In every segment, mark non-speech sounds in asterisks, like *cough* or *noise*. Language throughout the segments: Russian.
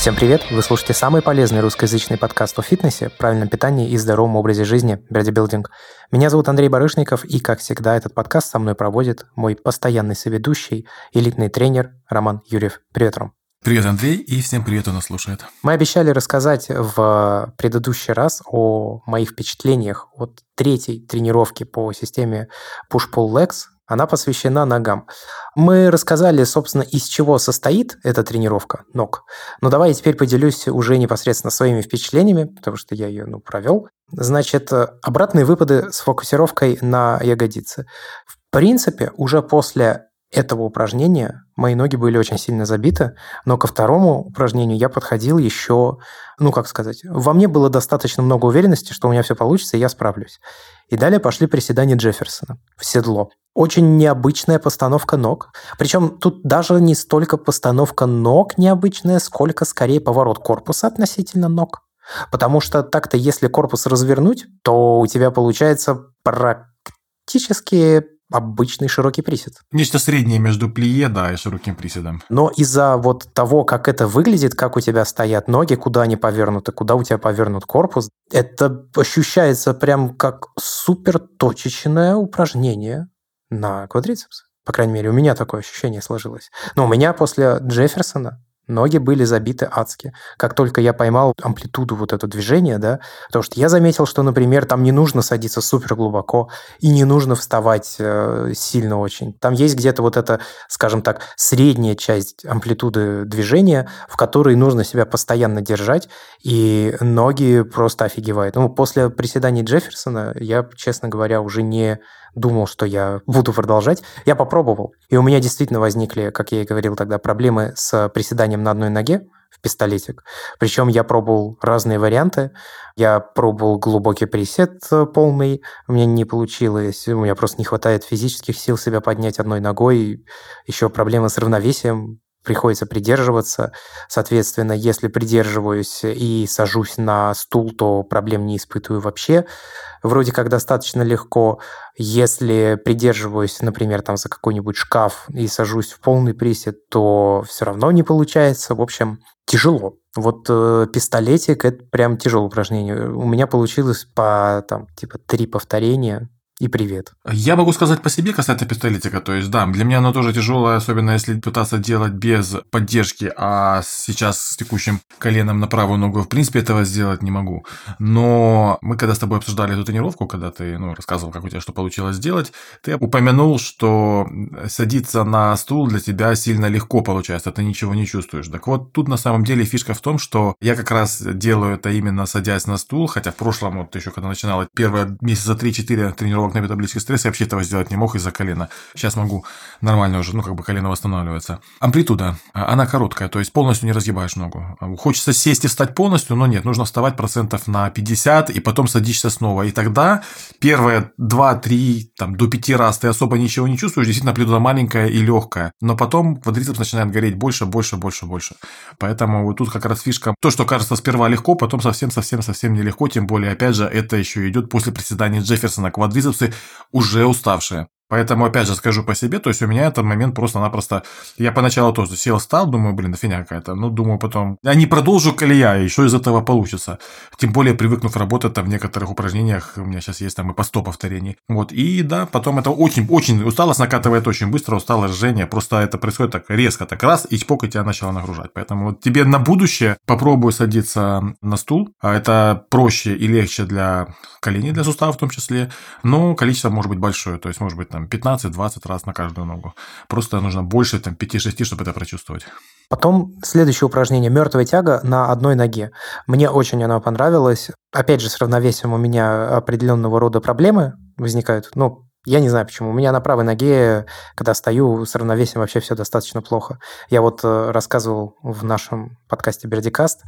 Всем привет! Вы слушаете самый полезный русскоязычный подкаст о фитнесе, правильном питании и здоровом образе жизни «Бодибилдинг». Меня зовут Андрей Барышников, и, как всегда, этот подкаст со мной проводит мой постоянный соведущий, элитный тренер Роман Юрьев. Привет, Ром! Привет, Андрей, и всем привет, кто нас слушает. Мы обещали рассказать в предыдущий раз о моих впечатлениях от третьей тренировки по системе Push-Pull-Legs, она посвящена ногам. Мы рассказали, собственно, из чего состоит эта тренировка ног. Но давай я теперь поделюсь уже непосредственно своими впечатлениями, потому что я ее ну, провел. Значит, обратные выпады с фокусировкой на ягодицы. В принципе, уже после этого упражнения мои ноги были очень сильно забиты, но ко второму упражнению я подходил еще, ну как сказать, во мне было достаточно много уверенности, что у меня все получится, и я справлюсь. И далее пошли приседания Джефферсона в седло. Очень необычная постановка ног. Причем тут даже не столько постановка ног необычная, сколько скорее поворот корпуса относительно ног. Потому что так-то, если корпус развернуть, то у тебя получается практически обычный широкий присед. Нечто среднее между плие, да, и широким приседом. Но из-за вот того, как это выглядит, как у тебя стоят ноги, куда они повернуты, куда у тебя повернут корпус, это ощущается прям как супер точечное упражнение на квадрицепс. По крайней мере, у меня такое ощущение сложилось. Но у меня после Джефферсона ноги были забиты адски. Как только я поймал амплитуду вот этого движения, да, потому что я заметил, что, например, там не нужно садиться супер глубоко и не нужно вставать э, сильно очень. Там есть где-то вот эта, скажем так, средняя часть амплитуды движения, в которой нужно себя постоянно держать, и ноги просто офигевают. Ну, после приседаний Джефферсона я, честно говоря, уже не думал, что я буду продолжать. Я попробовал. И у меня действительно возникли, как я и говорил тогда, проблемы с приседанием на одной ноге в пистолетик. Причем я пробовал разные варианты. Я пробовал глубокий присед полный, у меня не получилось. У меня просто не хватает физических сил себя поднять одной ногой. Еще проблемы с равновесием приходится придерживаться. Соответственно, если придерживаюсь и сажусь на стул, то проблем не испытываю вообще. Вроде как достаточно легко. Если придерживаюсь, например, там за какой-нибудь шкаф и сажусь в полный присед, то все равно не получается. В общем, тяжело. Вот э, пистолетик – это прям тяжелое упражнение. У меня получилось по там типа три повторения и привет. Я могу сказать по себе касательно пистолетика. То есть, да, для меня оно тоже тяжелое, особенно если пытаться делать без поддержки, а сейчас с текущим коленом на правую ногу в принципе этого сделать не могу. Но мы когда с тобой обсуждали эту тренировку, когда ты ну, рассказывал, как у тебя что получилось сделать, ты упомянул, что садиться на стул для тебя сильно легко получается, ты ничего не чувствуешь. Так вот, тут на самом деле фишка в том, что я как раз делаю это именно садясь на стул, хотя в прошлом, вот еще когда начинал, первые месяца 3-4 тренировок тренировок на метаболический стресс, я вообще этого сделать не мог из-за колена. Сейчас могу нормально уже, ну, как бы колено восстанавливается. Амплитуда, а, она короткая, то есть полностью не разгибаешь ногу. Хочется сесть и встать полностью, но нет, нужно вставать процентов на 50, и потом садишься снова. И тогда первые 2-3, там, до 5 раз ты особо ничего не чувствуешь, действительно амплитуда маленькая и легкая. Но потом квадрицепс начинает гореть больше, больше, больше, больше. Поэтому вот тут как раз фишка. То, что кажется сперва легко, потом совсем-совсем-совсем нелегко, тем более, опять же, это еще идет после приседания Джефферсона. Квадрицепс ресурсы уже уставшие. Поэтому, опять же, скажу по себе, то есть у меня этот момент просто-напросто... Я поначалу тоже сел, стал, думаю, блин, фигня какая-то. Ну, думаю, потом... А не продолжу ли я, еще из этого получится. Тем более, привыкнув работать там в некоторых упражнениях, у меня сейчас есть там и по 100 повторений. Вот, и да, потом это очень, очень... Усталость накатывает очень быстро, усталость жжение. Просто это происходит так резко, так раз, и чпок, и тебя начало нагружать. Поэтому вот тебе на будущее попробуй садиться на стул. А это проще и легче для коленей, для суставов в том числе. Но количество может быть большое. То есть, может быть, там там 15-20 раз на каждую ногу. Просто нужно больше там 5-6, чтобы это прочувствовать. Потом следующее упражнение – мертвая тяга на одной ноге. Мне очень оно понравилось. Опять же, с равновесием у меня определенного рода проблемы возникают. Ну, я не знаю почему. У меня на правой ноге, когда стою, с равновесием вообще все достаточно плохо. Я вот э, рассказывал в нашем подкасте Бердикаст,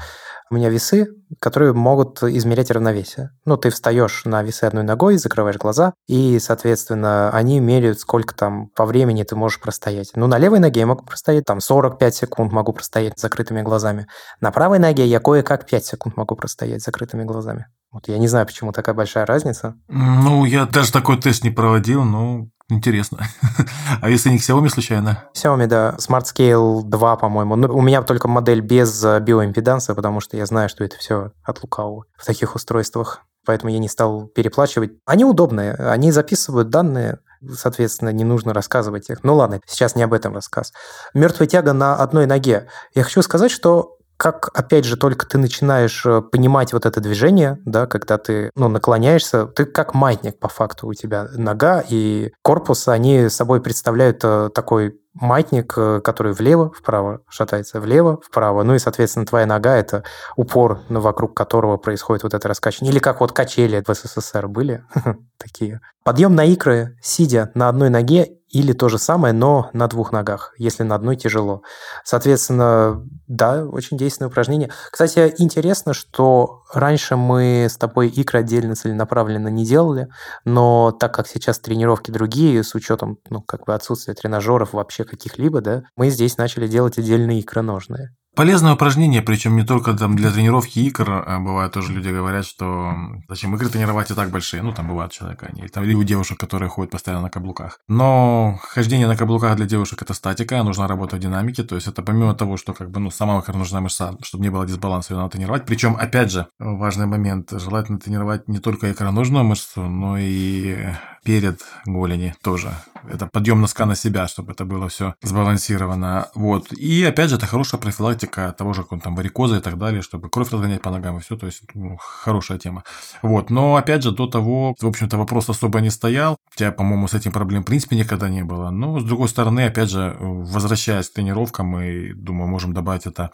у меня весы, которые могут измерять равновесие. Ну, ты встаешь на весы одной ногой, закрываешь глаза, и, соответственно, они меряют, сколько там по времени ты можешь простоять. Ну, на левой ноге я могу простоять, там, 45 секунд могу простоять с закрытыми глазами. На правой ноге я кое-как 5 секунд могу простоять с закрытыми глазами. Вот я не знаю, почему такая большая разница. Ну, я даже такой тест не проводил, но Интересно. *laughs* а если не Xiaomi случайно? Xiaomi, да. Smart Scale 2, по-моему. Ну, у меня только модель без э, биоимпеданса, потому что я знаю, что это все от лукавого в таких устройствах. Поэтому я не стал переплачивать. Они удобные. Они записывают данные, соответственно, не нужно рассказывать их. Ну ладно, сейчас не об этом рассказ. Мертвая тяга на одной ноге. Я хочу сказать, что как, опять же, только ты начинаешь э, понимать вот это движение, да, когда ты, ну, наклоняешься, ты как маятник, по факту, у тебя нога и корпус, они собой представляют э, такой маятник, э, который влево, вправо шатается, влево, вправо. Ну и, соответственно, твоя нога – это упор, ну, вокруг которого происходит вот это раскачивание. Или как вот качели в СССР были *laughs* такие. Подъем на икры, сидя на одной ноге или то же самое, но на двух ногах, если на одной тяжело. Соответственно, да, очень действенное упражнение. Кстати, интересно, что раньше мы с тобой икры отдельно целенаправленно не делали, но так как сейчас тренировки другие, с учетом ну, как бы отсутствия тренажеров вообще каких-либо, да, мы здесь начали делать отдельные икроножные. Полезное упражнение, причем не только там для тренировки икр. А бывает тоже люди говорят, что зачем икры тренировать и так большие. Ну, там бывают человека они. Там, или у девушек, которые ходят постоянно на каблуках. Но хождение на каблуках для девушек это статика, нужно работать в динамике. То есть это помимо того, что как бы, ну, сама нужна мышца, чтобы не было дисбаланса, ее надо тренировать. Причем, опять же, важный момент. Желательно тренировать не только икроножную мышцу, но и перед голени тоже. Это подъем носка на себя, чтобы это было все сбалансировано. Вот. И опять же, это хорошая профилактика того же, как там варикоза и так далее, чтобы кровь разгонять по ногам и все. То есть, ну, хорошая тема. Вот. Но опять же, до того, в общем-то, вопрос особо не стоял. У тебя, по-моему, с этим проблем в принципе никогда не было. Но, с другой стороны, опять же, возвращаясь к тренировкам, мы, думаю, можем добавить это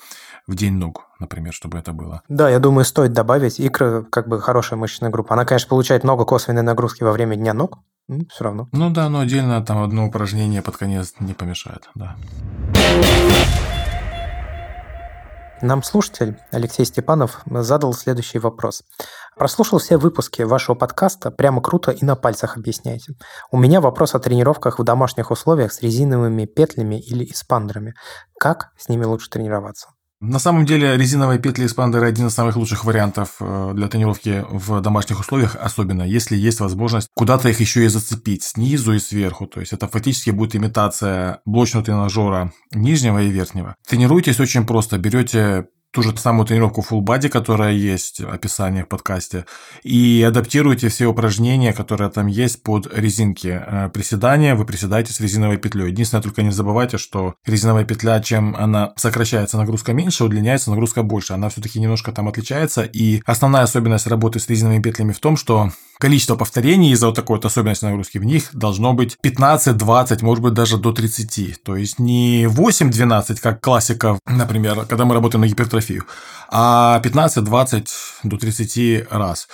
в день ног, например, чтобы это было. Да, я думаю, стоит добавить. Икры как бы хорошая мышечная группа. Она, конечно, получает много косвенной нагрузки во время дня ног, ну, все равно. Ну да, но отдельно там одно упражнение под конец не помешает, да. Нам слушатель Алексей Степанов задал следующий вопрос. Прослушал все выпуски вашего подкаста, прямо круто и на пальцах объясняете. У меня вопрос о тренировках в домашних условиях с резиновыми петлями или эспандерами. Как с ними лучше тренироваться? На самом деле резиновые петли эспандеры один из самых лучших вариантов э, для тренировки в домашних условиях, особенно если есть возможность куда-то их еще и зацепить снизу и сверху. То есть это фактически будет имитация блочного тренажера нижнего и верхнего. Тренируйтесь очень просто. Берете ту же самую тренировку full body, которая есть, описание в подкасте, и адаптируйте все упражнения, которые там есть под резинки. Э, приседания вы приседаете с резиновой петлей. Единственное, только не забывайте, что резиновая петля, чем она сокращается, нагрузка меньше, удлиняется, нагрузка больше. Она все-таки немножко там отличается. И основная особенность работы с резиновыми петлями в том, что количество повторений из-за вот такой вот особенности нагрузки в них должно быть 15, 20, может быть даже до 30. То есть не 8-12, как классика, например, когда мы работаем на гипертрофию, а 15, 20 до 30 раз.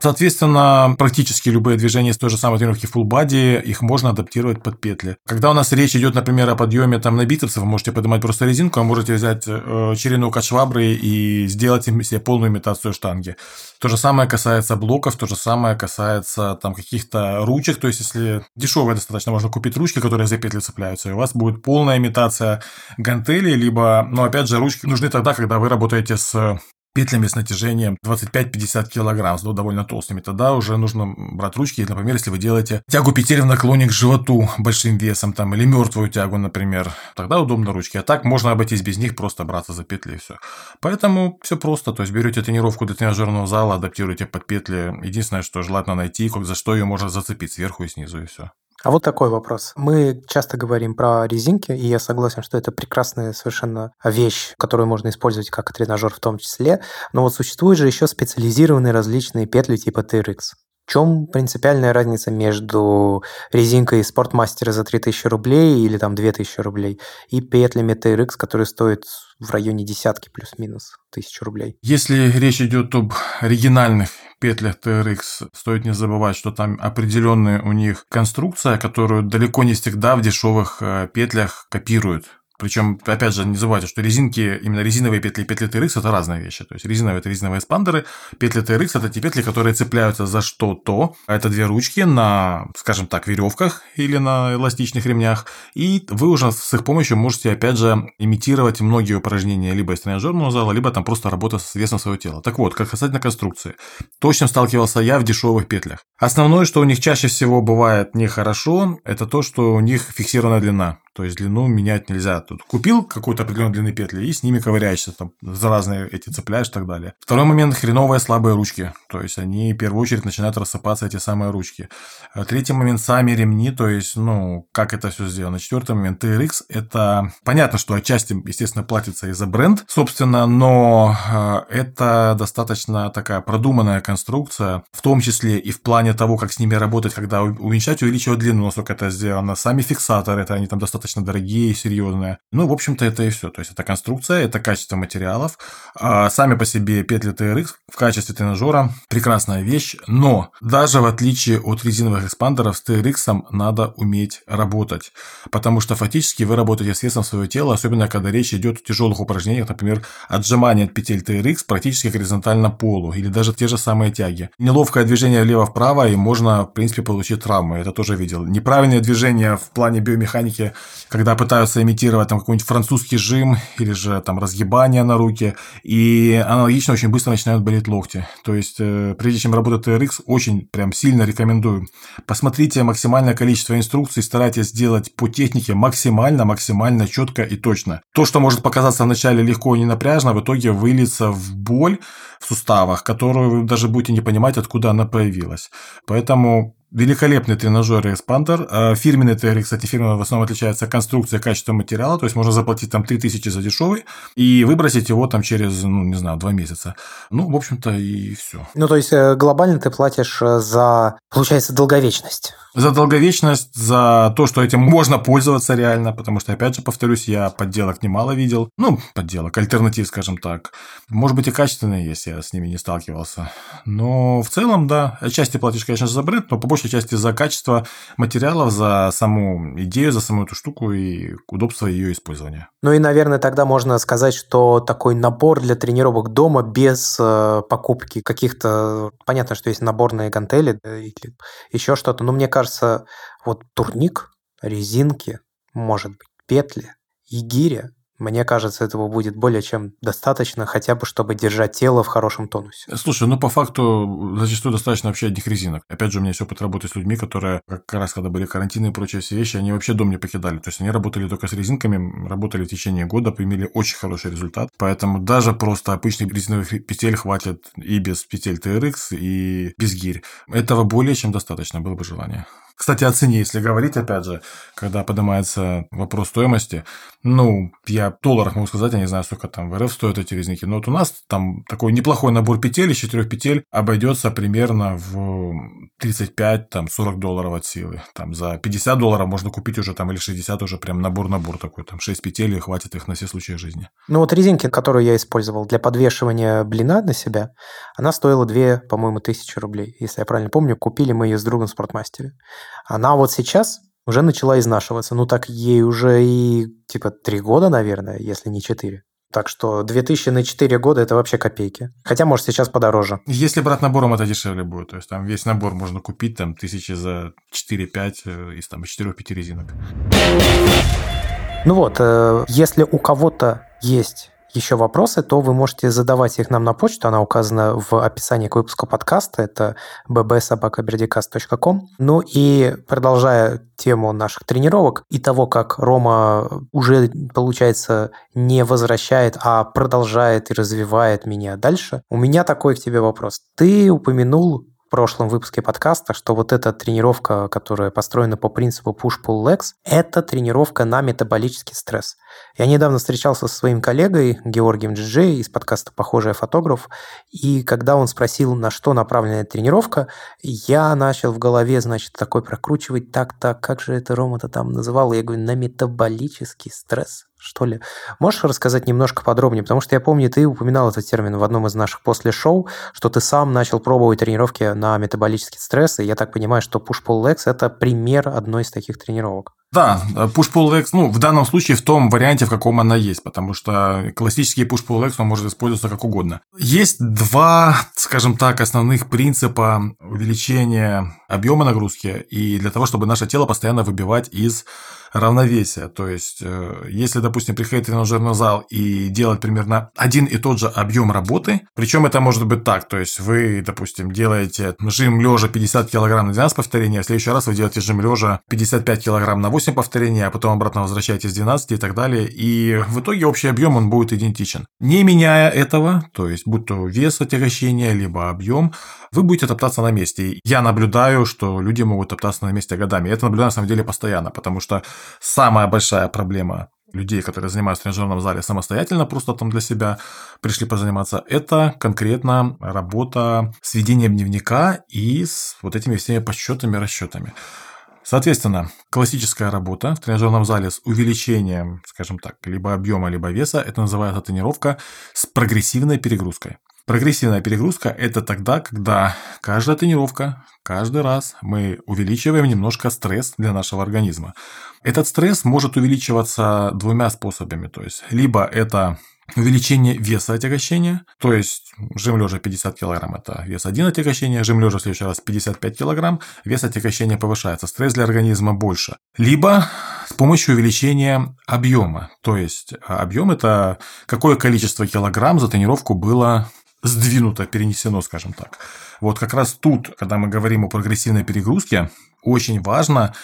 Соответственно, практически любые движения с той же самой тренировки full body, их можно адаптировать под петли. Когда у нас речь идет, например, о подъеме там на бицепсы, вы можете поднимать просто резинку, а можете взять э, черенок от швабры и сделать себе полную имитацию штанги. То же самое касается блоков, то же самое касается там каких-то ручек, то есть если дешевые достаточно, можно купить ручки, которые за петли цепляются, и у вас будет полная имитация гантели, либо, но опять же, ручки нужны тогда, когда вы работаете с петлями с натяжением 25-50 килограмм, ну, довольно толстыми, тогда уже нужно брать ручки, например, если вы делаете тягу петель в наклоне к животу большим весом, там, или мертвую тягу, например, тогда удобно ручки. А так можно обойтись без них, просто браться за петли и все. Поэтому все просто, то есть берете тренировку для тренажерного зала, адаптируете под петли. Единственное, что желательно найти, как за что ее можно зацепить сверху и снизу, и все. А вот такой вопрос. Мы часто говорим про резинки, и я согласен, что это прекрасная совершенно вещь, которую можно использовать как тренажер в том числе. Но вот существуют же еще специализированные различные петли типа TRX. В чем принципиальная разница между резинкой спортмастера за 3000 рублей или там 2000 рублей и петлями TRX, которые стоят в районе десятки плюс-минус тысяч рублей? Если речь идет об оригинальных петлях TRX, стоит не забывать, что там определенная у них конструкция, которую далеко не всегда в дешевых э, петлях копируют. Причем, опять же, не забывайте, что резинки, именно резиновые петли и петли TRX – это разные вещи. То есть резиновые – это резиновые спандеры, петли TRX – это те петли, которые цепляются за что-то. Это две ручки на, скажем так, веревках или на эластичных ремнях. И вы уже с их помощью можете, опять же, имитировать многие упражнения либо из тренажерного зала, либо там просто работа с весом своего тела. Так вот, как касательно конструкции. То, чем сталкивался я в дешевых петлях. Основное, что у них чаще всего бывает нехорошо, это то, что у них фиксированная длина. То есть длину менять нельзя. Тут купил какую-то определенную длины петли и с ними ковыряешься, там за разные эти цепляешь и так далее. Второй момент – хреновые слабые ручки. То есть они в первую очередь начинают рассыпаться, эти самые ручки. А третий момент – сами ремни, то есть, ну, как это все сделано. Четвертый момент – TRX – это понятно, что отчасти, естественно, платится и за бренд, собственно, но а, это достаточно такая продуманная конструкция, в том числе и в плане того, как с ними работать, когда уменьшать, увеличивать длину, насколько это сделано. Сами фиксаторы, это они там достаточно достаточно дорогие и серьезные. Ну, в общем-то, это и все. То есть, это конструкция, это качество материалов. А сами по себе петли TRX в качестве тренажера прекрасная вещь, но даже в отличие от резиновых экспандеров с TRX надо уметь работать, потому что фактически вы работаете весом своего тела, особенно когда речь идет о тяжелых упражнениях, например, отжимание от петель TRX практически горизонтально полу, или даже те же самые тяги. Неловкое движение влево-вправо, и можно, в принципе, получить травмы, это тоже видел. Неправильное движение в плане биомеханики когда пытаются имитировать там какой-нибудь французский жим или же там разгибание на руки, и аналогично очень быстро начинают болеть локти. То есть, э, прежде чем работать TRX, очень прям сильно рекомендую. Посмотрите максимальное количество инструкций, старайтесь сделать по технике максимально, максимально четко и точно. То, что может показаться вначале легко и ненапряжно, в итоге выльется в боль в суставах, которую вы даже будете не понимать, откуда она появилась. Поэтому Великолепный тренажер и экспандер. А фирменный TRX, кстати, фирма в основном отличается конструкцией, качеством материала, то есть можно заплатить там 3000 за дешевый и выбросить его там через, ну, не знаю, два месяца. Ну, в общем-то, и все. Ну, то есть э, глобально ты платишь э, за, получается, долговечность. За долговечность, за то, что этим можно пользоваться реально, потому что, опять же, повторюсь, я подделок немало видел. Ну, подделок, альтернатив, скажем так. Может быть, и качественные есть, я с ними не сталкивался. Но в целом, да, отчасти платишь, конечно, за бренд, но по большей части за качество материалов, за саму идею, за саму эту штуку и удобство ее использования. Ну и, наверное, тогда можно сказать, что такой набор для тренировок дома без э, покупки каких-то... Понятно, что есть наборные гантели или еще что-то, но мне кажется, вот турник, резинки, может быть, петли и гиря мне кажется, этого будет более чем достаточно, хотя бы чтобы держать тело в хорошем тонусе. Слушай, ну по факту зачастую достаточно вообще одних резинок. Опять же, у меня есть опыт работы с людьми, которые как раз когда были карантины и прочие все вещи, они вообще дом не покидали. То есть они работали только с резинками, работали в течение года, имели очень хороший результат. Поэтому даже просто обычных резиновых петель хватит и без петель TRX, и без гирь. Этого более чем достаточно, было бы желание. Кстати, о цене, если говорить, опять же, когда поднимается вопрос стоимости, ну, я в долларах могу сказать, я не знаю, сколько там в РФ стоят эти резники, но вот у нас там такой неплохой набор петель из четырех петель обойдется примерно в 35-40 долларов от силы. Там за 50 долларов можно купить уже там или 60 уже прям набор-набор такой, там 6 петель и хватит их на все случаи жизни. Ну вот резинки, которую я использовал для подвешивания блина на себя, она стоила 2, по-моему, тысячи рублей. Если я правильно помню, купили мы ее с другом в спортмастере. Она вот сейчас уже начала изнашиваться. Ну, так ей уже и типа три года, наверное, если не четыре. Так что 2000 на 4 года – это вообще копейки. Хотя, может, сейчас подороже. Если брать набором, это дешевле будет. То есть, там весь набор можно купить там тысячи за 4-5 э, из там 4-5 резинок. Ну вот, э, если у кого-то есть еще вопросы, то вы можете задавать их нам на почту. Она указана в описании к выпуску подкаста. Это bbsobakaberdicast.com. Ну и продолжая тему наших тренировок и того, как Рома уже, получается, не возвращает, а продолжает и развивает меня дальше, у меня такой к тебе вопрос. Ты упомянул в прошлом выпуске подкаста, что вот эта тренировка, которая построена по принципу push-pull-legs, это тренировка на метаболический стресс. Я недавно встречался со своим коллегой Георгием Джиджей из подкаста «Похожий фотограф», и когда он спросил, на что направлена эта тренировка, я начал в голове, значит, такой прокручивать, так-так, как же это Рома-то там называл? Я говорю, на метаболический стресс что ли. Можешь рассказать немножко подробнее? Потому что я помню, ты упоминал этот термин в одном из наших после шоу, что ты сам начал пробовать тренировки на метаболический стресс, и я так понимаю, что push-pull legs – это пример одной из таких тренировок. Да, push-pull legs, ну, в данном случае в том варианте, в каком она есть, потому что классический push-pull legs, он может использоваться как угодно. Есть два, скажем так, основных принципа увеличения объема нагрузки и для того, чтобы наше тело постоянно выбивать из равновесия. То есть, э, если, допустим, приходить в тренажерный зал и делать примерно один и тот же объем работы, причем это может быть так, то есть вы, допустим, делаете жим лежа 50 кг на 12 повторений, а в следующий раз вы делаете жим лежа 55 кг на 8 повторений, а потом обратно возвращаетесь с 12 и так далее, и в итоге общий объем он будет идентичен. Не меняя этого, то есть будь то вес отягощения, либо объем, вы будете топтаться на месте. Я наблюдаю, что люди могут топтаться на месте годами. Это наблюдаю на самом деле постоянно, потому что самая большая проблема людей, которые занимаются в тренажерном зале самостоятельно, просто там для себя пришли позаниматься, это конкретно работа с ведением дневника и с вот этими всеми подсчетами, расчетами. Соответственно, классическая работа в тренажерном зале с увеличением, скажем так, либо объема, либо веса, это называется тренировка с прогрессивной перегрузкой. Прогрессивная перегрузка – это тогда, когда каждая тренировка, каждый раз мы увеличиваем немножко стресс для нашего организма. Этот стресс может увеличиваться двумя способами. То есть, либо это увеличение веса отягощения, то есть жим лежа 50 кг – это вес 1 отягощения, жим лежа в следующий раз 55 кг, вес отягощения повышается, стресс для организма больше. Либо с помощью увеличения объема, то есть объем – это какое количество килограмм за тренировку было сдвинуто, перенесено, скажем так. Вот как раз тут, когда мы говорим о прогрессивной перегрузке, очень важно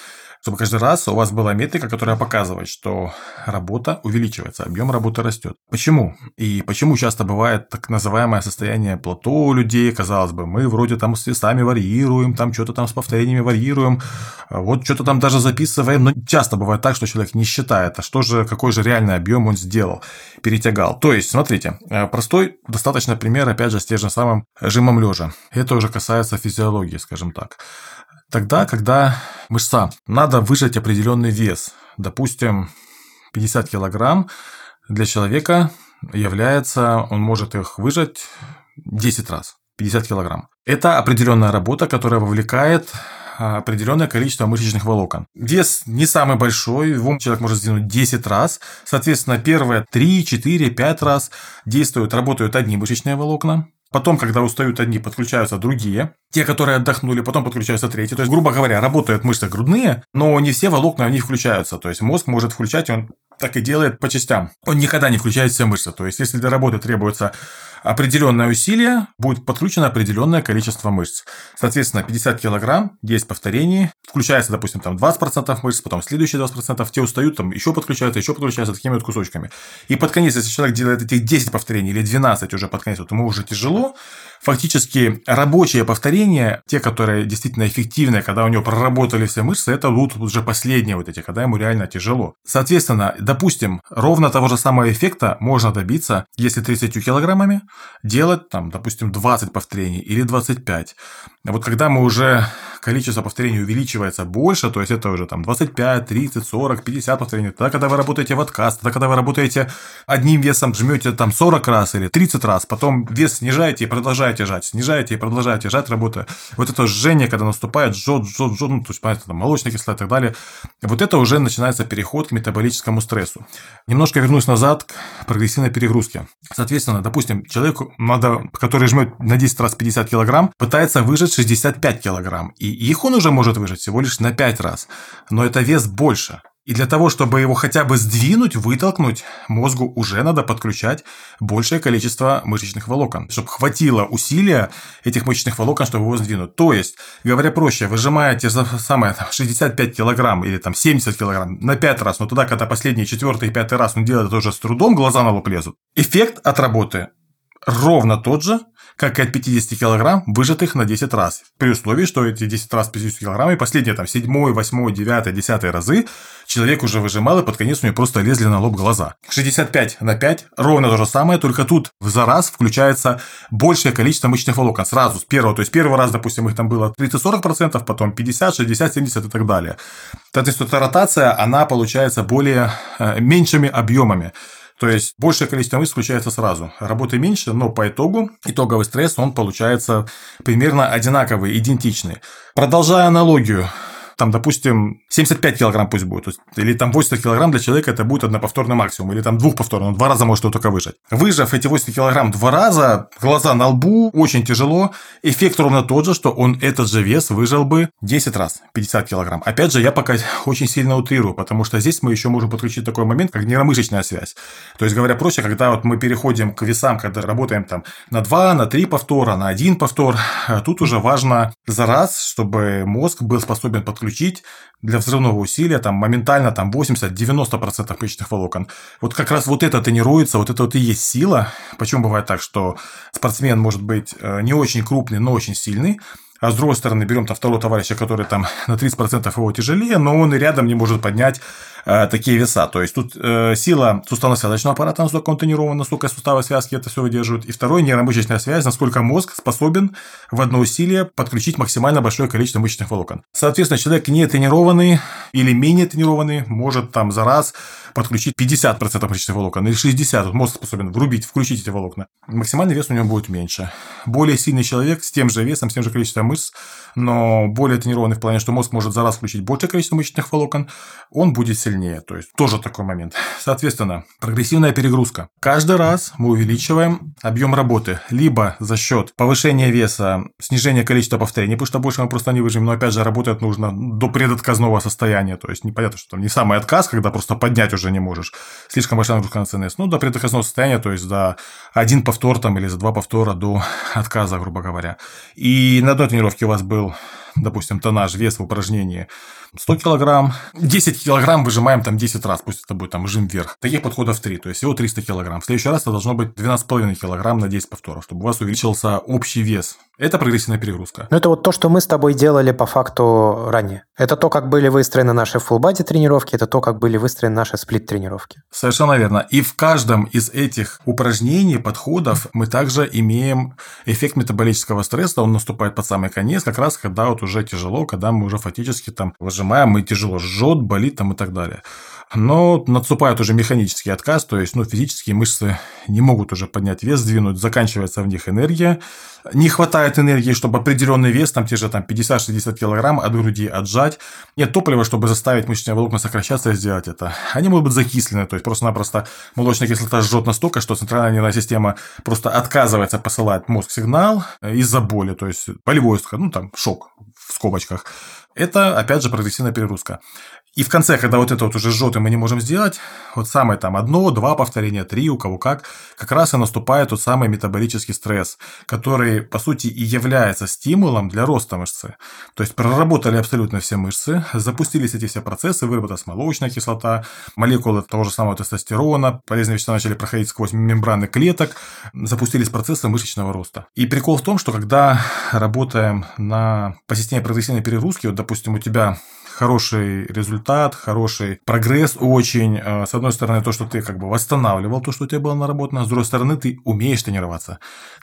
чтобы каждый раз у вас была метрика, которая показывает, что работа увеличивается, объем работы растет. Почему? И почему часто бывает так называемое состояние плато у людей, казалось бы, мы вроде там с весами варьируем, там что-то там с повторениями варьируем, вот что-то там даже записываем, но часто бывает так, что человек не считает, а что же, какой же реальный объем он сделал, перетягал. То есть, смотрите, э, простой достаточно пример, опять же, с тем же самым жимом лежа. Это уже касается физиологии, скажем так. Тогда, когда мышца надо выжать определенный вес, допустим, 50 килограмм для человека является, он может их выжать 10 раз, 50 килограмм. Это определенная работа, которая вовлекает определенное количество мышечных волокон. Вес не самый большой, его человек может сдвинуть 10 раз. Соответственно, первые 3, 4, 5 раз действуют, работают одни мышечные волокна. Потом, когда устают одни, подключаются другие. Те, которые отдохнули, потом подключаются третьи. То есть, грубо говоря, работают мышцы грудные, но не все волокна в них включаются. То есть, мозг может включать, он так и делает по частям. Он никогда не включает все мышцы. То есть, если для работы требуется определенное усилие, будет подключено определенное количество мышц. Соответственно, 50 килограмм, 10 повторений, включается, допустим, там 20% мышц, потом следующие 20%, те устают, там еще подключаются, еще подключаются такими вот кусочками. И под конец, если человек делает этих 10 повторений или 12 уже под конец, вот ему уже тяжело, фактически рабочие повторения, те, которые действительно эффективные, когда у него проработали все мышцы, это будут уже последние вот эти, когда ему реально тяжело. Соответственно, допустим, ровно того же самого эффекта можно добиться, если 30 килограммами делать, там, допустим, 20 повторений или 25. А вот когда мы уже количество повторений увеличивается больше, то есть это уже там 25, 30, 40, 50 повторений, тогда, когда вы работаете в отказ, тогда, когда вы работаете одним весом, жмете там 40 раз или 30 раз, потом вес снижаете и продолжаете жать, снижаете и продолжаете жать, работая. Вот это жжение, когда наступает, жжет, жжет, жжет, ну, то есть, понятно, там, молочная кислота и так далее, вот это уже начинается переход к метаболическому стрессу. Немножко вернусь назад к прогрессивной перегрузке. Соответственно, допустим, человеку надо, который жмет на 10 раз 50 килограмм, пытается выжать 65 килограмм, и их он уже может выжать всего лишь на 5 раз, но это вес больше. И для того, чтобы его хотя бы сдвинуть, вытолкнуть, мозгу уже надо подключать большее количество мышечных волокон, чтобы хватило усилия этих мышечных волокон, чтобы его сдвинуть. То есть, говоря проще, выжимая те же самые 65 килограмм или там 70 килограмм на 5 раз, но туда, когда последний, четвертый пятый раз он делает это уже с трудом, глаза на лоб лезут, эффект от работы ровно тот же, как и от 50 килограмм, выжатых на 10 раз. При условии, что эти 10 раз 50 килограмм и последние там 7, 8, 9, 10 разы человек уже выжимал, и под конец у него просто лезли на лоб глаза. 65 на 5 ровно то же самое, только тут за раз включается большее количество мышечных волокон. Сразу, с первого. То есть, первый раз, допустим, их там было 30-40%, потом 50, 60, 70 и так далее. То есть, эта ротация, она получается более э, меньшими объемами. То есть большее количество мышц включается сразу. Работы меньше, но по итогу итоговый стресс, он получается примерно одинаковый, идентичный. Продолжая аналогию, там, допустим, 75 килограмм пусть будет, или там 80 килограмм для человека это будет одноповторный максимум, или там двухповторный, он два раза может его только выжать. Выжав эти 80 килограмм два раза, глаза на лбу, очень тяжело, эффект ровно тот же, что он этот же вес выжил бы 10 раз, 50 килограмм. Опять же, я пока *laughs* очень сильно утрирую, потому что здесь мы еще можем подключить такой момент, как нейромышечная связь. То есть, говоря проще, когда вот мы переходим к весам, когда работаем там на 2, на 3 повтора, на 1 повтор, *laughs* тут уже важно за раз, чтобы мозг был способен подключить для взрывного усилия там моментально там 80-90% мышечных волокон. Вот как раз вот это тренируется, вот это вот и есть сила. Почему бывает так, что спортсмен может быть э, не очень крупный, но очень сильный, а с другой стороны берем там второго товарища, который там на 30% его тяжелее, но он и рядом не может поднять такие веса. То есть тут э, сила суставно-связочного аппарата, насколько он тренирован, насколько суставы связки это все выдерживают. И второй нейромышечная связь, насколько мозг способен в одно усилие подключить максимально большое количество мышечных волокон. Соответственно, человек не тренированный или менее тренированный может там за раз подключить 50% мышечных волокон или 60%. Мозг способен врубить, включить эти волокна. Максимальный вес у него будет меньше. Более сильный человек с тем же весом, с тем же количеством мышц, но более тренированный в плане, что мозг может за раз включить большее количество мышечных волокон, он будет сильнее. То есть тоже такой момент. Соответственно, прогрессивная перегрузка. Каждый раз мы увеличиваем объем работы либо за счет повышения веса, снижения количества повторений, потому что больше мы просто не выживем, но опять же работать нужно до предотказного состояния. То есть непонятно, что там не самый отказ, когда просто поднять уже не можешь. Слишком большая нагрузка на ЦНС. Ну, до предотказного состояния, то есть за один повтор там или за два повтора до отказа, грубо говоря. И на одной тренировке у вас был, допустим, тоннаж, вес в упражнении 100 килограмм, 10 килограмм выжимаем там 10 раз, пусть это будет там жим вверх. Таких подходов 3, то есть всего 300 килограмм. В следующий раз это должно быть 12,5 килограмм на 10 повторов, чтобы у вас увеличился общий вес. Это прогрессивная перегрузка. Ну, это вот то, что мы с тобой делали по факту ранее. Это то, как были выстроены наши full body тренировки, это то, как были выстроены наши сплит тренировки. Совершенно верно. И в каждом из этих упражнений, подходов мы также имеем эффект метаболического стресса. Он наступает под самый конец, как раз когда вот уже тяжело, когда мы уже фактически там выжимаем, и тяжело жжет, болит там и так далее. Но наступает уже механический отказ, то есть ну, физические мышцы не могут уже поднять вес, сдвинуть, заканчивается в них энергия. Не хватает энергии, чтобы определенный вес, там те же там 50-60 килограмм от груди отжать. Нет топлива, чтобы заставить мышечные волокна сокращаться и сделать это. Они могут быть закислены, то есть просто-напросто молочная кислота жжет настолько, что центральная нервная система просто отказывается посылать мозг сигнал из-за боли, то есть болевой, ну там шок в скобочках. Это, опять же, прогрессивная перегрузка. И в конце, когда вот это вот уже жжет, и мы не можем сделать, вот самое там одно, два повторения, три, у кого как, как раз и наступает тот самый метаболический стресс, который, по сути, и является стимулом для роста мышцы. То есть проработали абсолютно все мышцы, запустились эти все процессы, выработалась молочная кислота, молекулы того же самого тестостерона, полезные вещества начали проходить сквозь мембраны клеток, запустились процессы мышечного роста. И прикол в том, что когда работаем на, по системе прогрессивной перегрузки, вот, допустим, у тебя хороший результат, хороший прогресс очень. Э, с одной стороны, то, что ты как бы восстанавливал то, что у тебя было наработано, с другой стороны, ты умеешь тренироваться.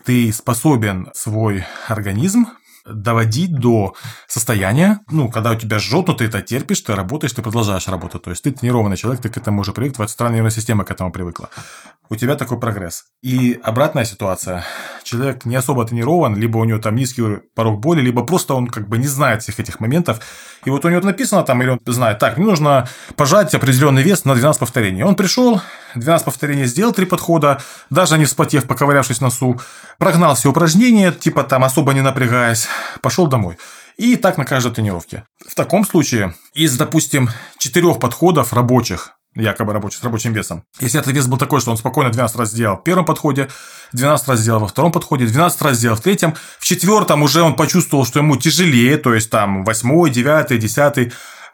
Ты способен свой организм доводить до состояния, ну, когда у тебя жжет, но ты это терпишь, ты работаешь, ты продолжаешь работать. То есть ты тренированный человек, ты к этому уже привык, твоя центральная нервная система к этому привыкла. У тебя такой прогресс. И обратная ситуация. Человек не особо тренирован, либо у него там низкий порог боли, либо просто он как бы не знает всех этих моментов. И вот у него написано там, или он знает, так, мне нужно пожать определенный вес на 12 повторений. Он пришел, 12 повторений сделал, три подхода, даже не вспотев, поковырявшись в носу, прогнал все упражнения, типа там особо не напрягаясь, пошел домой. И так на каждой тренировке. В таком случае из, допустим, четырех подходов рабочих, якобы рабочих, с рабочим весом. Если этот вес был такой, что он спокойно 12 раз сделал в первом подходе, 12 раз сделал во втором подходе, 12 раз сделал в третьем, в четвертом уже он почувствовал, что ему тяжелее, то есть там восьмой,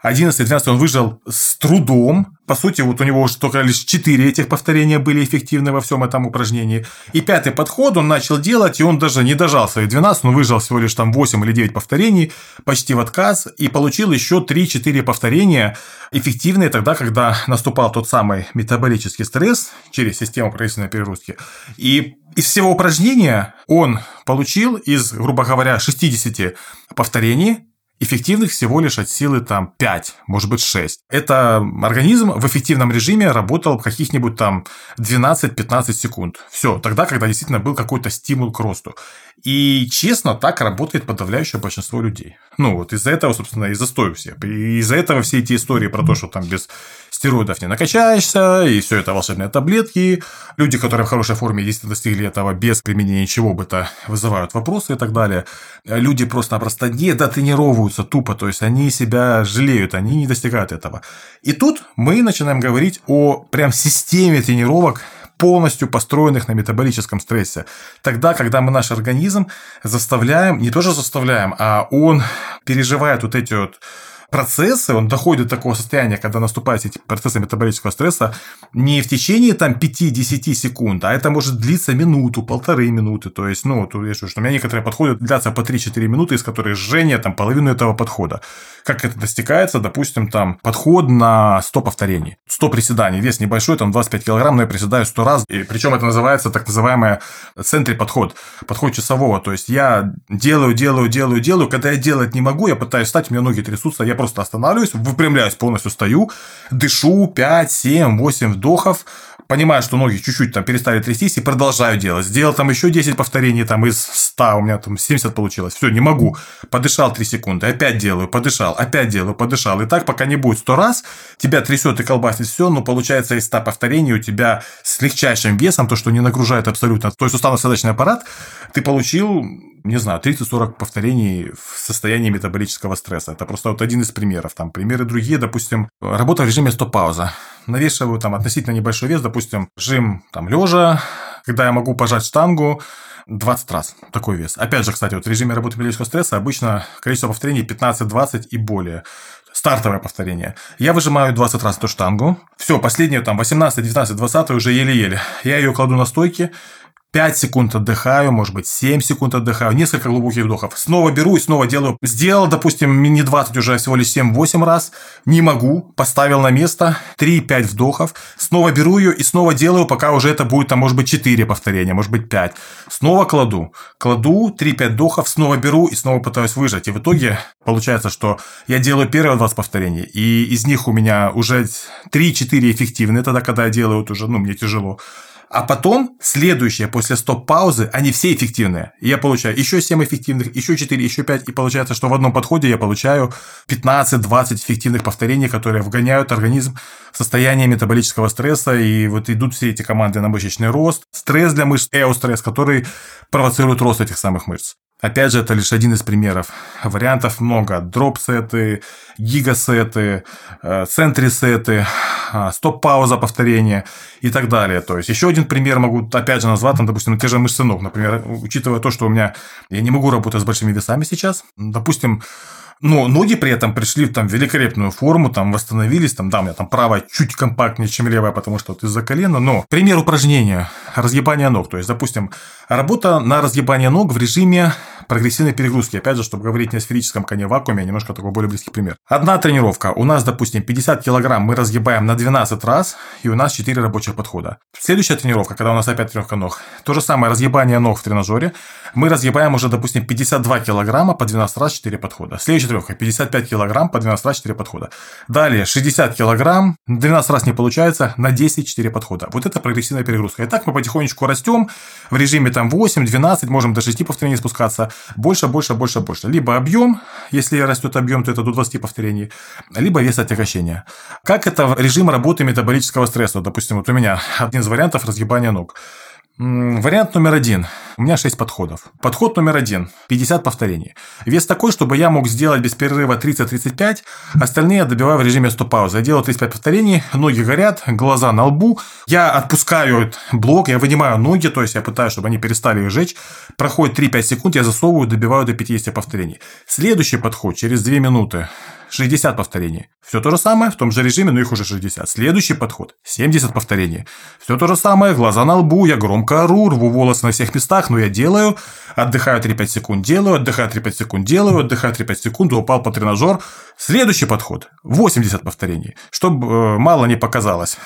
девятый, десятый, 11-12 он выжил с трудом. По сути, вот у него уже только лишь 4 этих повторения были эффективны во всем этом упражнении. И пятый подход он начал делать, и он даже не дожал своих 12, он выжил всего лишь там 8 или 9 повторений, почти в отказ, и получил еще 3-4 повторения, эффективные тогда, когда наступал тот самый метаболический стресс через систему прогрессивной перегрузки. И из всего упражнения он получил из, грубо говоря, 60 повторений эффективных всего лишь от силы там 5, может быть 6. Это организм в эффективном режиме работал каких-нибудь там 12-15 секунд. Все, тогда, когда действительно был какой-то стимул к росту. И, честно, так работает подавляющее большинство людей. Ну, вот из-за этого, собственно, и застой все. И из-за этого все эти истории про то, что там без стероидов не накачаешься, и все это волшебные таблетки. Люди, которые в хорошей форме действительно достигли этого без применения ничего бы то вызывают вопросы и так далее. Люди просто-напросто не дотренировываются тупо, то есть они себя жалеют, они не достигают этого. И тут мы начинаем говорить о прям системе тренировок, полностью построенных на метаболическом стрессе. Тогда, когда мы наш организм заставляем, не тоже заставляем, а он переживает вот эти вот процессы, он доходит до такого состояния, когда наступают эти процессы метаболического стресса, не в течение там 5-10 секунд, а это может длиться минуту, полторы минуты. То есть, ну, вот я что у меня некоторые подходы длятся по 3-4 минуты, из которых жжение там половину этого подхода. Как это достигается? Допустим, там подход на 100 повторений. 100 приседаний, вес небольшой, там 25 килограмм, но я приседаю 100 раз. И причем это называется так называемый центре подход, подход часового. То есть я делаю, делаю, делаю, делаю. Когда я делать не могу, я пытаюсь встать, у меня ноги трясутся, я просто останавливаюсь, выпрямляюсь, полностью стою, дышу 5, 7, 8 вдохов, понимаю, что ноги чуть-чуть там перестали трястись и продолжаю делать. Сделал там еще 10 повторений там из 100, у меня там 70 получилось. Все, не могу. Подышал 3 секунды, опять делаю, подышал, опять делаю, подышал. И так, пока не будет 100 раз, тебя трясет и колбасит все, но получается из 100 повторений у тебя с легчайшим весом, то, что не нагружает абсолютно, то есть суставно-садочный аппарат, ты получил не знаю, 30-40 повторений в состоянии метаболического стресса. Это просто вот один из примеров. Там примеры другие, допустим, работа в режиме стоп-пауза. Навешиваю там относительно небольшой вес, допустим, жим там лежа, когда я могу пожать штангу, 20 раз такой вес. Опять же, кстати, вот в режиме работы метаболического стресса обычно количество повторений 15-20 и более стартовое повторение. Я выжимаю 20 раз эту штангу. Все, последнее там 18, 19, 20 уже еле-еле. Я ее кладу на стойки, 5 секунд отдыхаю, может быть, 7 секунд отдыхаю, несколько глубоких вдохов. Снова беру и снова делаю. Сделал, допустим, не 20 уже, а всего лишь 7-8 раз. Не могу. Поставил на место. 3-5 вдохов. Снова беру ее и снова делаю, пока уже это будет, там, может быть, 4 повторения, может быть, 5. Снова кладу. Кладу 3-5 вдохов, снова беру и снова пытаюсь выжать. И в итоге получается, что я делаю первые 20 повторений, и из них у меня уже 3-4 эффективные, тогда, когда я делаю, вот уже, ну, мне тяжело. А потом, следующее, после стоп-паузы, они все эффективные. Я получаю еще 7 эффективных, еще 4, еще 5. И получается, что в одном подходе я получаю 15-20 эффективных повторений, которые вгоняют организм в состояние метаболического стресса. И вот идут все эти команды на мышечный рост. Стресс для мышц, эостресс, который провоцирует рост этих самых мышц. Опять же, это лишь один из примеров. Вариантов много. Дроп-сеты, гигасеты, э, центри-сеты, а, стоп-пауза повторения и так далее. То есть, еще один пример могу, опять же, назвать, там, допустим, те же мышцы ног. Например, учитывая то, что у меня... Я не могу работать с большими весами сейчас. Допустим, но ноги при этом пришли в там великолепную форму, там восстановились, там, да, у меня там правая чуть компактнее, чем левая, потому что вот из-за колена, но пример упражнения, разгибания ног, то есть, допустим, работа на разгибание ног в режиме прогрессивной перегрузки, опять же, чтобы говорить не о сферическом коне вакууме, а немножко такой более близкий пример. Одна тренировка, у нас, допустим, 50 килограмм мы разгибаем на 12 раз, и у нас 4 рабочих подхода. Следующая тренировка, когда у нас опять тренировка ног, то же самое разгибание ног в тренажере, мы разгибаем уже, допустим, 52 килограмма по 12 раз 4 подхода. Следующая тренировка 55 килограмм по 12 раз 4 подхода. Далее 60 килограмм, 12 раз не получается, на 10 4 подхода. Вот это прогрессивная перегрузка. И так мы потихонечку растем в режиме там 8, 12, можем до 6 повторений спускаться. Больше, больше, больше, больше. Либо объем, если растет объем, то это до 20 повторений, либо вес отягощения. Как это режим работы метаболического стресса? Допустим, вот у меня один из вариантов разгибания ног. Вариант номер один. У меня 6 подходов. Подход номер один. 50 повторений. Вес такой, чтобы я мог сделать без перерыва 30-35, остальные я добиваю в режиме стоп-паузы. Я делаю 35 повторений, ноги горят, глаза на лбу. Я отпускаю блок, я вынимаю ноги, то есть я пытаюсь, чтобы они перестали их жечь. Проходит 3-5 секунд, я засовываю, добиваю до 50 повторений. Следующий подход через 2 минуты. 60 повторений. Все то же самое, в том же режиме, но их уже 60. Следующий подход – 70 повторений. Все то же самое, глаза на лбу, я громко ору, рву волосы на всех местах, но я делаю, отдыхаю 3-5 секунд, делаю, отдыхаю 3-5 секунд, делаю, отдыхаю 3-5 секунд, упал по тренажер. Следующий подход – 80 повторений. Чтобы э, мало не показалось.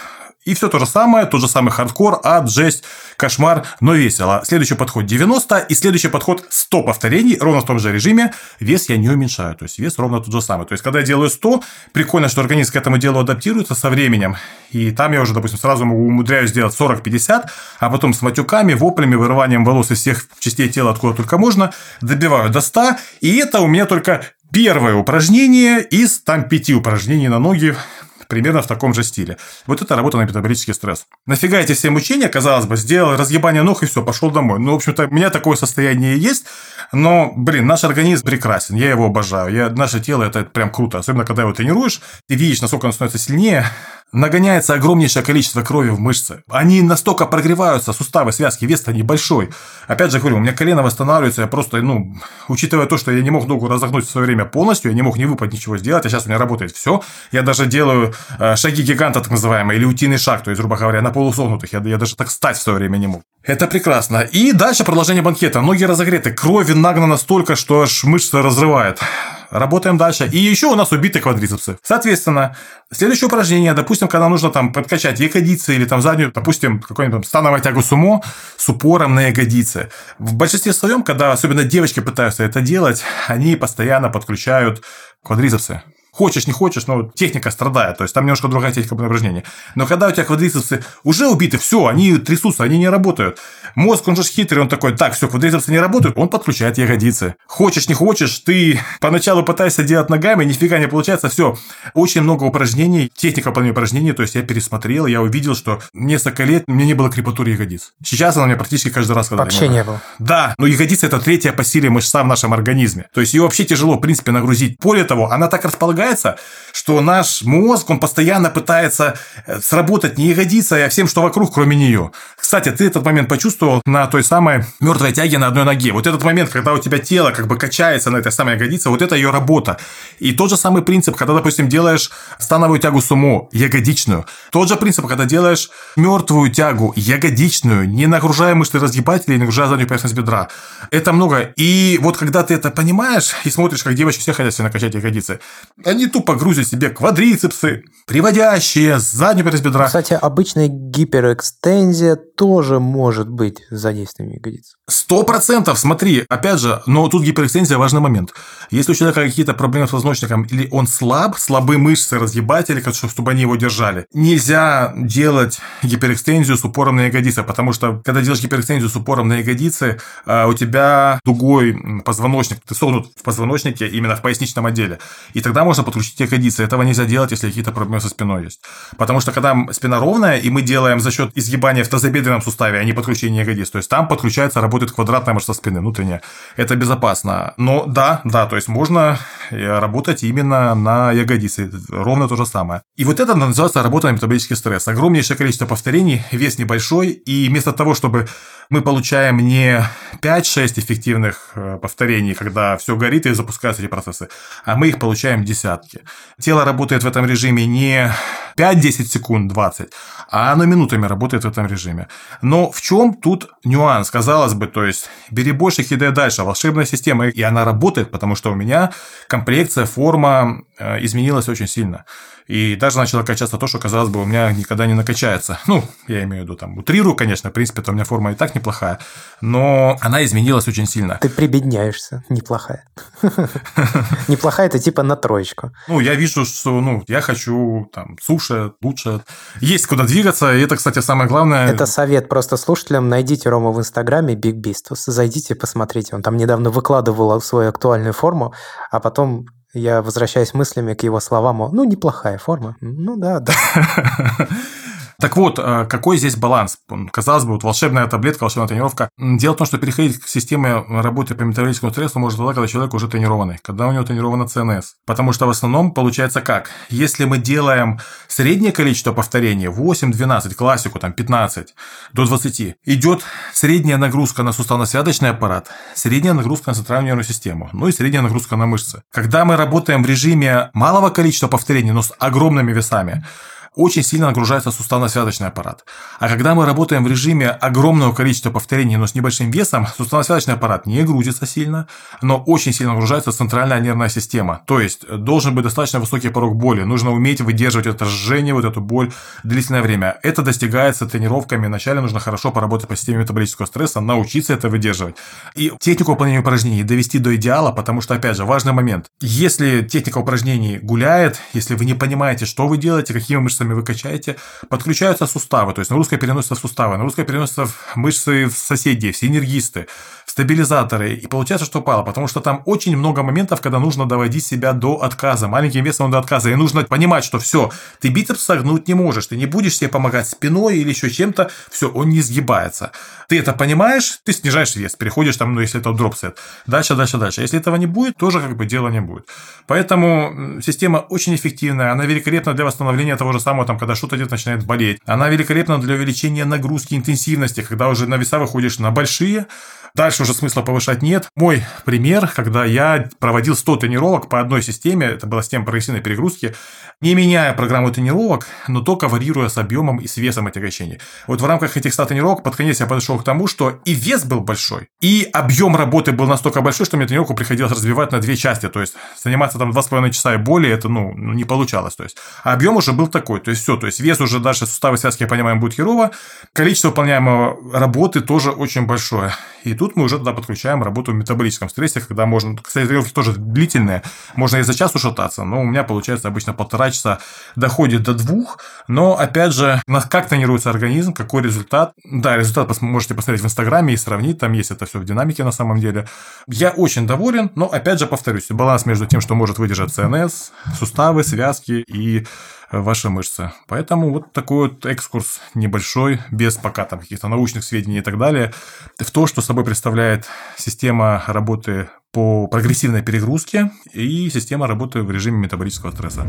И все то же самое, тот же самый хардкор, ад, жесть, кошмар, но весело. Следующий подход 90, и следующий подход 100 повторений, ровно в том же режиме. Вес я не уменьшаю, то есть вес ровно тот же самый. То есть, когда я делаю 100, прикольно, что организм к этому делу адаптируется со временем. И там я уже, допустим, сразу умудряюсь сделать 40-50, а потом с матюками, воплями, вырыванием волос из всех частей тела, откуда только можно, добиваю до 100. И это у меня только первое упражнение из там пяти упражнений на ноги примерно в таком же стиле. Вот это работа на метаболический стресс. Нафига эти все мучения, казалось бы, сделал разъебание ног и все, пошел домой. Ну, в общем-то, у меня такое состояние есть, но, блин, наш организм прекрасен, я его обожаю. Я, наше тело это прям круто, особенно когда его тренируешь, ты видишь, насколько оно становится сильнее, нагоняется огромнейшее количество крови в мышцы. Они настолько прогреваются, суставы, связки, вес-то небольшой. Опять же говорю, у меня колено восстанавливается, я просто, ну, учитывая то, что я не мог ногу разогнуть в свое время полностью, я не мог ни выпад, ничего сделать, а сейчас у меня работает все. Я даже делаю э, шаги гиганта, так называемые, или утиный шаг, то есть, грубо говоря, на полусогнутых. Я, я даже так стать в свое время не мог. Это прекрасно. И дальше продолжение банкета. Ноги разогреты, крови нагнано столько, что аж мышцы разрывает. Работаем дальше. И еще у нас убиты квадрицепсы. Соответственно, следующее упражнение, допустим, когда нужно там подкачать ягодицы или там заднюю, допустим, какой-нибудь становой тягу сумо с упором на ягодицы. В большинстве своем, когда особенно девочки пытаются это делать, они постоянно подключают квадрицепсы. Хочешь, не хочешь, но техника страдает. То есть там немножко другая техника упражнения. Но когда у тебя квадрицепсы уже убиты, все, они трясутся, они не работают. Мозг, он же хитрый, он такой, так, все, квадрицепсы не работают, он подключает ягодицы. Хочешь, не хочешь, ты поначалу пытаешься делать ногами, нифига не получается, все. Очень много упражнений, техника выполнения упражнений, то есть я пересмотрел, я увидел, что несколько лет меня не было крепатуры ягодиц. Сейчас она у меня практически каждый раз, когда Вообще не было. Да, но ягодица – это третья по силе мышца в нашем организме. То есть ее вообще тяжело, в принципе, нагрузить. Более того, она так располагается предполагается, что наш мозг, он постоянно пытается э, сработать не ягодицей, а всем, что вокруг, кроме нее. Кстати, ты этот момент почувствовал на той самой мертвой тяге на одной ноге. Вот этот момент, когда у тебя тело как бы качается на этой самой ягодице, вот это ее работа. И тот же самый принцип, когда, допустим, делаешь становую тягу сумо, ягодичную. Тот же принцип, когда делаешь мертвую тягу, ягодичную, не нагружая мышцы разгибателей, не нагружая заднюю поверхность бедра. Это много. И вот когда ты это понимаешь и смотришь, как девочки все хотят себе накачать ягодицы, они тупо грузят себе квадрицепсы, приводящие, заднюю поверхность бедра. Кстати, обычная гиперэкстензия тоже может быть задействованием ягодиц. Сто процентов, смотри, опять же, но тут гиперэкстензия важный момент. Если у человека какие-то проблемы с позвоночником, или он слаб, слабые мышцы, разъебатели, чтобы они его держали, нельзя делать гиперэкстензию с упором на ягодицы, потому что, когда делаешь гиперэкстензию с упором на ягодицы, а, у тебя дугой позвоночник, ты согнут в позвоночнике именно в поясничном отделе. И тогда можно подключить ягодицы. Этого нельзя делать, если какие-то проблемы со спиной есть. Потому что, когда спина ровная, и мы делаем за счет изгибания в тазобедренном суставе, а не подключения ягодиц, то есть там подключается, работает квадратная мышца спины внутренняя. Это безопасно. Но да, да, то есть можно э, работать именно на ягодице. Ровно то же самое. И вот это называется работа на метаболический стресс. Огромнейшее количество повторений, вес небольшой, и вместо того, чтобы мы получаем не 5-6 эффективных э, повторений, когда все горит и запускаются эти процессы, а мы их получаем десятки. Тело работает в этом режиме не 5-10 секунд, 20, а оно минутами работает в этом режиме. Но в чем тут нюанс? Казалось бы, то есть бери больше, кидай дальше. Волшебная система, и она работает, потому что у меня комплекция, форма э, изменилась очень сильно. И даже начало качаться то, что, казалось бы, у меня никогда не накачается. Ну, я имею в виду, там, утрирую, конечно, в принципе, то у меня форма и так неплохая, но она изменилась очень сильно. Ты прибедняешься, неплохая. *laughs* Неплохая – это типа на троечку. Ну, я вижу, что, ну, я хочу, там, суши, лучше. Есть куда двигаться, и это, кстати, самое главное. Это совет просто слушателям. Найдите Рому в Инстаграме Big Bistus, зайдите, посмотрите. Он там недавно выкладывал свою актуальную форму, а потом я возвращаюсь мыслями к его словам, ну, неплохая форма. Ну да, да. *laughs* Так вот, э, какой здесь баланс? Казалось бы, вот волшебная таблетка, волшебная тренировка. Дело в том, что переходить к системе работы по метаболическому стрессу может тогда, когда человек уже тренированный, когда у него тренирована ЦНС. Потому что в основном получается как? Если мы делаем среднее количество повторений, 8-12, классику, там 15 до 20, идет средняя нагрузка на суставно-связочный аппарат, средняя нагрузка на центральную нервную систему, ну и средняя нагрузка на мышцы. Когда мы работаем в режиме малого количества повторений, но с огромными весами, очень сильно нагружается суставно-связочный аппарат. А когда мы работаем в режиме огромного количества повторений, но с небольшим весом, суставно-связочный аппарат не грузится сильно, но очень сильно нагружается центральная нервная система. То есть должен быть достаточно высокий порог боли. Нужно уметь выдерживать это жжение, вот эту боль длительное время. Это достигается тренировками. Вначале нужно хорошо поработать по системе метаболического стресса, научиться это выдерживать. И технику выполнения упражнений довести до идеала, потому что, опять же, важный момент. Если техника упражнений гуляет, если вы не понимаете, что вы делаете, какими мышцами вы качаете, подключаются суставы, то есть нагрузка переносится в суставы, нагрузка переносится в мышцы в соседей, в синергисты, стабилизаторы. И получается, что упало, потому что там очень много моментов, когда нужно доводить себя до отказа, маленьким весом до отказа. И нужно понимать, что все, ты бицепс согнуть не можешь, ты не будешь себе помогать спиной или еще чем-то, все, он не сгибается. Ты это понимаешь, ты снижаешь вес, переходишь там, ну, если это дропсет. Дальше, дальше, дальше. Если этого не будет, тоже как бы дела не будет. Поэтому система очень эффективная, она великолепна для восстановления того же самого, там, когда что-то где-то начинает болеть. Она великолепна для увеличения нагрузки, интенсивности, когда уже на веса выходишь на большие, Дальше уже смысла повышать нет. Мой пример, когда я проводил 100 тренировок по одной системе, это была система прогрессивной перегрузки, не меняя программу тренировок, но только варьируя с объемом и с весом качений. Вот в рамках этих 100 тренировок под конец я подошел к тому, что и вес был большой, и объем работы был настолько большой, что мне тренировку приходилось разбивать на две части. То есть заниматься там 2,5 часа и более, это ну, ну, не получалось. То есть, объем уже был такой. То есть все, то есть вес уже дальше суставы связки, я понимаю, будет херово. Количество выполняемой работы тоже очень большое. И тут мы уже туда подключаем работу в метаболическом стрессе, когда можно, кстати, тренировки тоже длительные, можно и за час ушататься, но у меня получается обычно полтора часа доходит до двух, но опять же, как тренируется организм, какой результат. Да, результат можете посмотреть в Инстаграме и сравнить, там есть это все в динамике на самом деле. Я очень доволен, но опять же повторюсь, баланс между тем, что может выдержать ЦНС, суставы, связки и ваши мышцы. Поэтому вот такой вот экскурс небольшой, без пока там каких-то научных сведений и так далее, в то, что собой представляет система работы по прогрессивной перегрузке и система работы в режиме метаболического стресса.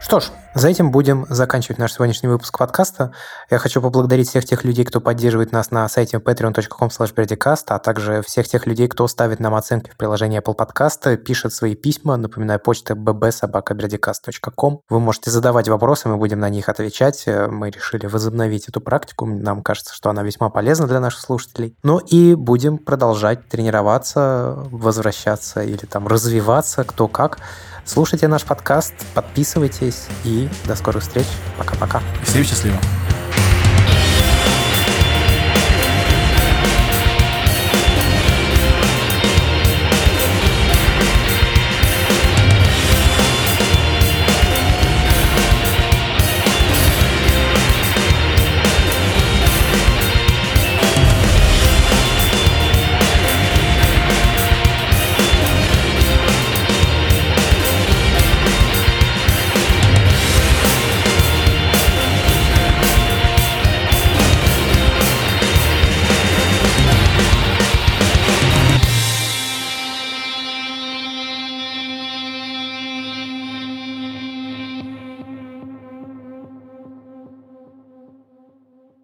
Что ж, за этим будем заканчивать наш сегодняшний выпуск подкаста. Я хочу поблагодарить всех тех людей, кто поддерживает нас на сайте patreon.com а также всех тех людей, кто ставит нам оценки в приложении Apple Podcast, пишет свои письма, напоминаю, почта bbsobakaberdicast.com. Вы можете задавать вопросы, мы будем на них отвечать. Мы решили возобновить эту практику. Нам кажется, что она весьма полезна для наших слушателей. Ну и будем продолжать тренироваться, возвращаться или там развиваться, кто как. Слушайте наш подкаст, подписывайтесь и до скорых встреч. Пока-пока. Всем счастливо.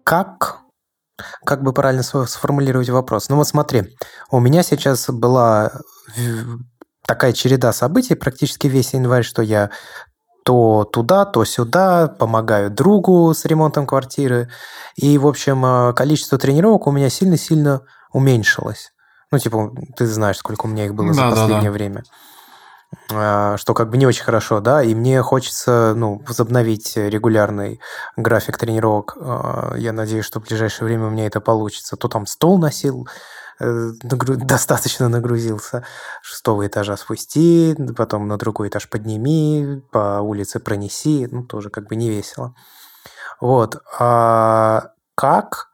Как как бы правильно сформулировать вопрос? Ну вот смотри, у меня сейчас была такая череда событий практически весь январь, что я то туда, то сюда, помогаю другу с ремонтом квартиры. И, в общем, э, количество тренировок у меня сильно-сильно уменьшилось. Ну, типа, ты знаешь, сколько у меня их было да, за последнее да, да. время. А, что как бы не очень хорошо, да, и мне хочется, ну, возобновить регулярный график тренировок. А, я надеюсь, что в ближайшее время у меня это получится. То там стол носил, э, *laughs* достаточно нагрузился. Шестого этажа спусти, потом на другой этаж подними, по улице пронеси, ну, тоже как бы не весело. Вот. А как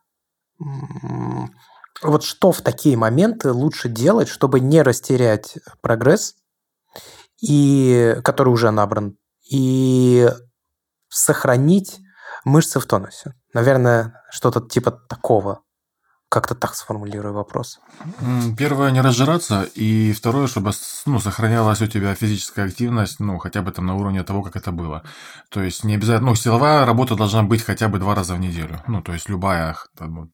вот что в такие моменты лучше делать, чтобы не растерять прогресс, и, который уже набран, и сохранить мышцы в тонусе. Наверное, что-то типа такого. Как-то так сформулирую вопрос. Первое, не разжираться, и второе, чтобы ну, сохранялась у тебя физическая активность, ну, хотя бы там на уровне того, как это было. То есть, не обязательно, ну, силовая работа должна быть хотя бы два раза в неделю. Ну, то есть, любая, там,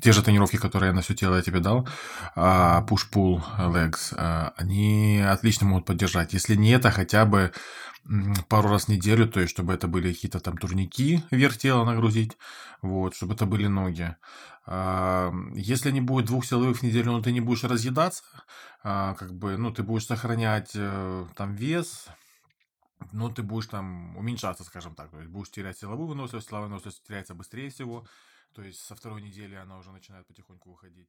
те же тренировки, которые я на все тело я тебе дал, push-pull legs, а, они отлично могут поддержать. Если не это, хотя бы пару раз в неделю, то есть чтобы это были какие-то там турники вверх тела нагрузить, вот, чтобы это были ноги. А, если не будет двух силовых в неделю, но ты не будешь разъедаться, а, как бы, ну, ты будешь сохранять э, там вес, но ты будешь там уменьшаться, скажем так, то есть будешь терять силовую выносливость, силовая выносливость теряется быстрее всего, то есть со второй недели она уже начинает потихоньку выходить.